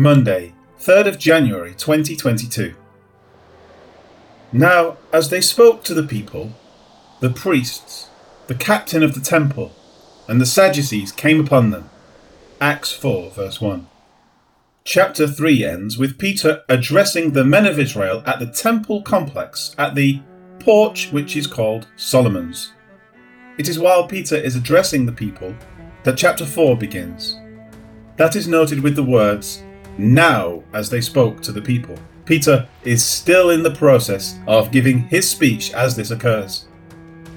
Monday, 3rd of January 2022. Now, as they spoke to the people, the priests, the captain of the temple, and the Sadducees came upon them. Acts 4, verse 1. Chapter 3 ends with Peter addressing the men of Israel at the temple complex at the porch which is called Solomon's. It is while Peter is addressing the people that chapter 4 begins. That is noted with the words, now as they spoke to the people. Peter is still in the process of giving his speech as this occurs.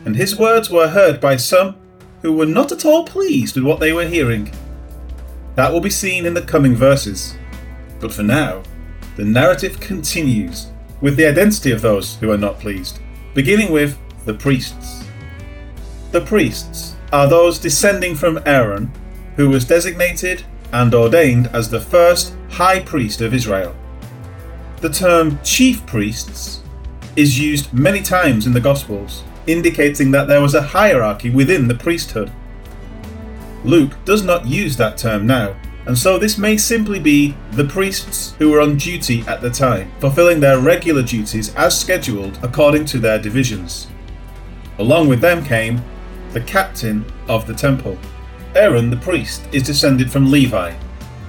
And his words were heard by some who were not at all pleased with what they were hearing. That will be seen in the coming verses. But for now, the narrative continues with the identity of those who are not pleased, beginning with the priests. The priests are those descending from Aaron, who was designated and ordained as the first high priest of Israel. The term chief priests is used many times in the Gospels, indicating that there was a hierarchy within the priesthood. Luke does not use that term now, and so this may simply be the priests who were on duty at the time, fulfilling their regular duties as scheduled according to their divisions. Along with them came the captain of the temple. Aaron the priest is descended from Levi.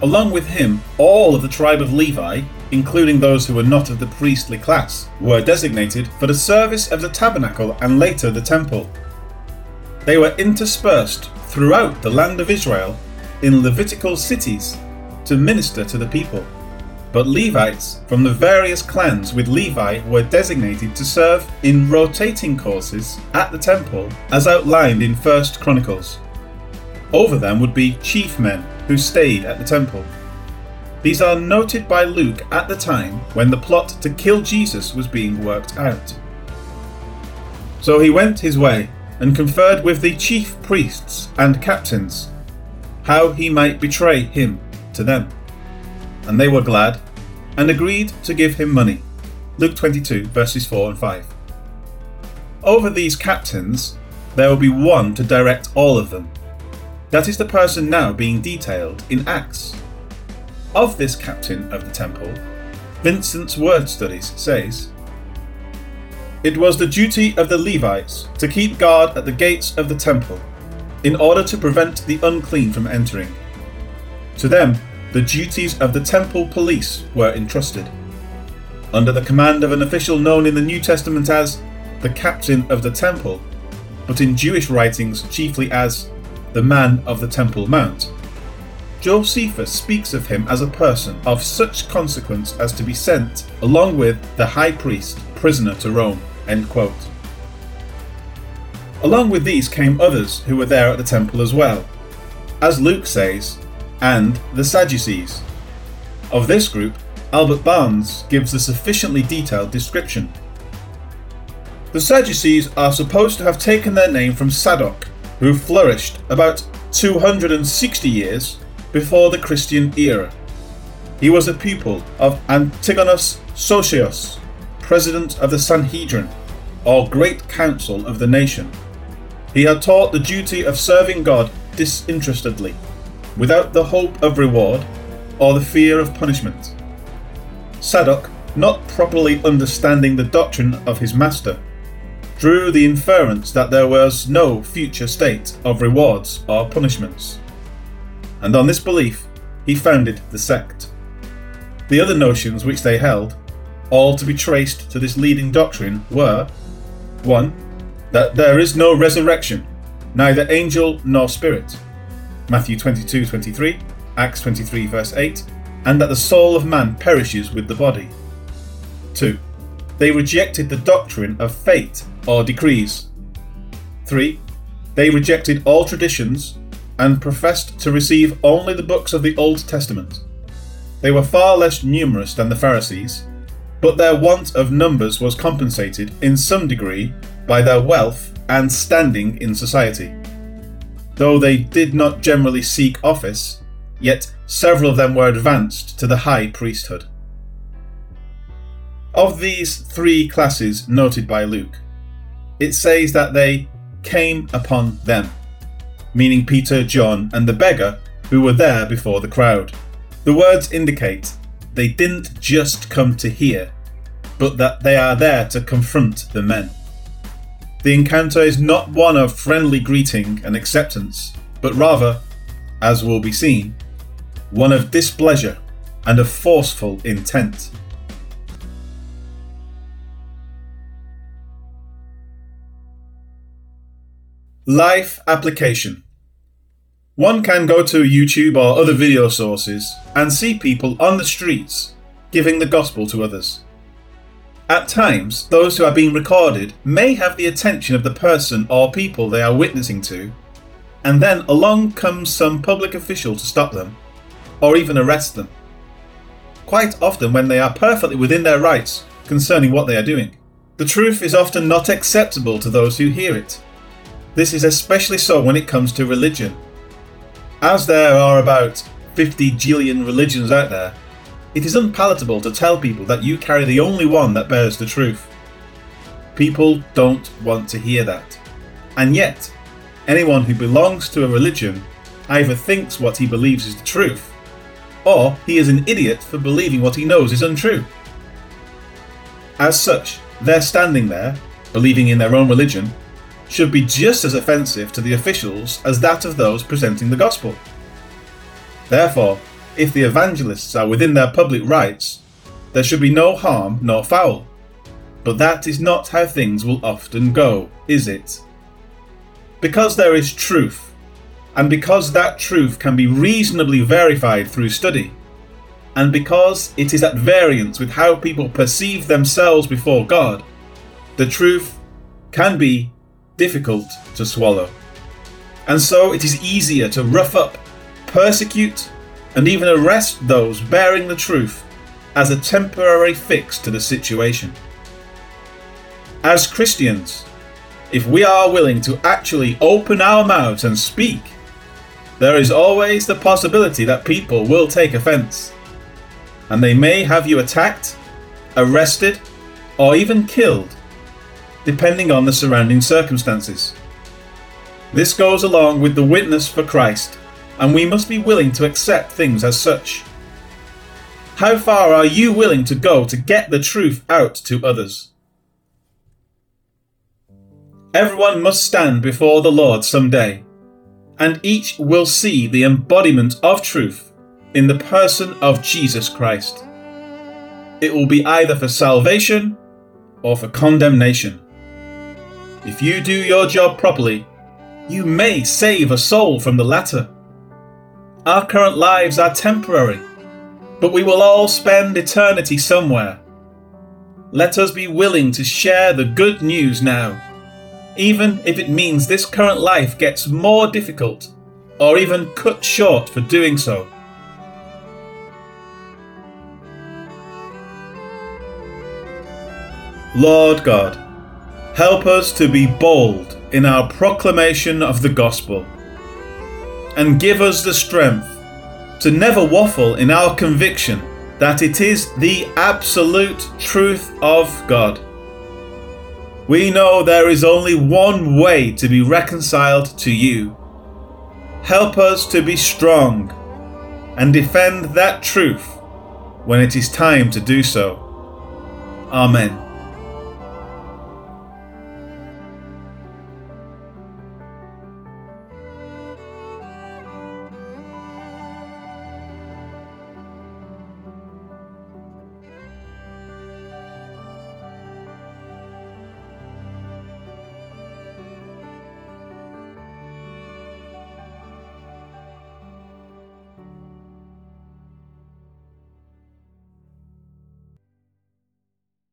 Along with him, all of the tribe of Levi, including those who were not of the priestly class, were designated for the service of the tabernacle and later the temple. They were interspersed throughout the land of Israel in Levitical cities to minister to the people. But Levites from the various clans with Levi were designated to serve in rotating courses at the temple as outlined in 1st Chronicles. Over them would be chief men who stayed at the temple. These are noted by Luke at the time when the plot to kill Jesus was being worked out. So he went his way and conferred with the chief priests and captains how he might betray him to them. And they were glad and agreed to give him money. Luke 22, verses 4 and 5. Over these captains, there will be one to direct all of them. That is the person now being detailed in Acts. Of this captain of the temple, Vincent's Word Studies says, It was the duty of the Levites to keep guard at the gates of the temple in order to prevent the unclean from entering. To them, the duties of the temple police were entrusted. Under the command of an official known in the New Testament as the captain of the temple, but in Jewish writings chiefly as the man of the Temple Mount, Josephus speaks of him as a person of such consequence as to be sent, along with the high priest, prisoner to Rome. Along with these came others who were there at the temple as well. As Luke says, and the Sadducees. Of this group, Albert Barnes gives a sufficiently detailed description. The Sadducees are supposed to have taken their name from Sadok, who flourished about 260 years before the Christian era. He was a pupil of Antigonus Sochaeus, president of the Sanhedrin, or Great Council of the nation. He had taught the duty of serving God disinterestedly, without the hope of reward or the fear of punishment. Sadok, not properly understanding the doctrine of his master, drew the inference that there was no future state of rewards or punishments. And on this belief, he founded the sect. The other notions which they held, all to be traced to this leading doctrine, were 1 that there is no resurrection, neither angel nor spirit. Matthew 22 23, Acts 23 verse 8, and that the soul of man perishes with the body. 2. They rejected the doctrine of fate or decrees. 3. They rejected all traditions and professed to receive only the books of the Old Testament. They were far less numerous than the Pharisees, but their want of numbers was compensated in some degree by their wealth and standing in society. Though they did not generally seek office, yet several of them were advanced to the high priesthood. Of these three classes noted by Luke, it says that they came upon them, meaning Peter, John, and the beggar who were there before the crowd. The words indicate they didn't just come to hear, but that they are there to confront the men. The encounter is not one of friendly greeting and acceptance, but rather, as will be seen, one of displeasure and of forceful intent. Life application. One can go to YouTube or other video sources and see people on the streets giving the gospel to others. At times, those who are being recorded may have the attention of the person or people they are witnessing to, and then along comes some public official to stop them, or even arrest them. Quite often, when they are perfectly within their rights concerning what they are doing, the truth is often not acceptable to those who hear it. This is especially so when it comes to religion. As there are about 50 jillion religions out there, it is unpalatable to tell people that you carry the only one that bears the truth. People don't want to hear that. And yet, anyone who belongs to a religion either thinks what he believes is the truth, or he is an idiot for believing what he knows is untrue. As such, they're standing there, believing in their own religion, should be just as offensive to the officials as that of those presenting the gospel. Therefore, if the evangelists are within their public rights, there should be no harm nor foul. But that is not how things will often go, is it? Because there is truth, and because that truth can be reasonably verified through study, and because it is at variance with how people perceive themselves before God, the truth can be difficult to swallow. And so it is easier to rough up, persecute, and even arrest those bearing the truth as a temporary fix to the situation. As Christians, if we are willing to actually open our mouths and speak, there is always the possibility that people will take offense, and they may have you attacked, arrested, or even killed, depending on the surrounding circumstances. This goes along with the witness for Christ and we must be willing to accept things as such. How far are you willing to go to get the truth out to others? Everyone must stand before the Lord someday, and each will see the embodiment of truth in the person of Jesus Christ. It will be either for salvation or for condemnation. If you do your job properly, you may save a soul from the latter. Our current lives are temporary, but we will all spend eternity somewhere. Let us be willing to share the good news now, even if it means this current life gets more difficult or even cut short for doing so. Lord God, help us to be bold in our proclamation of the gospel and give us the strength to never waffle in our conviction that it is the absolute truth of God. We know there is only one way to be reconciled to you. Help us to be strong and defend that truth when it is time to do so. Amen.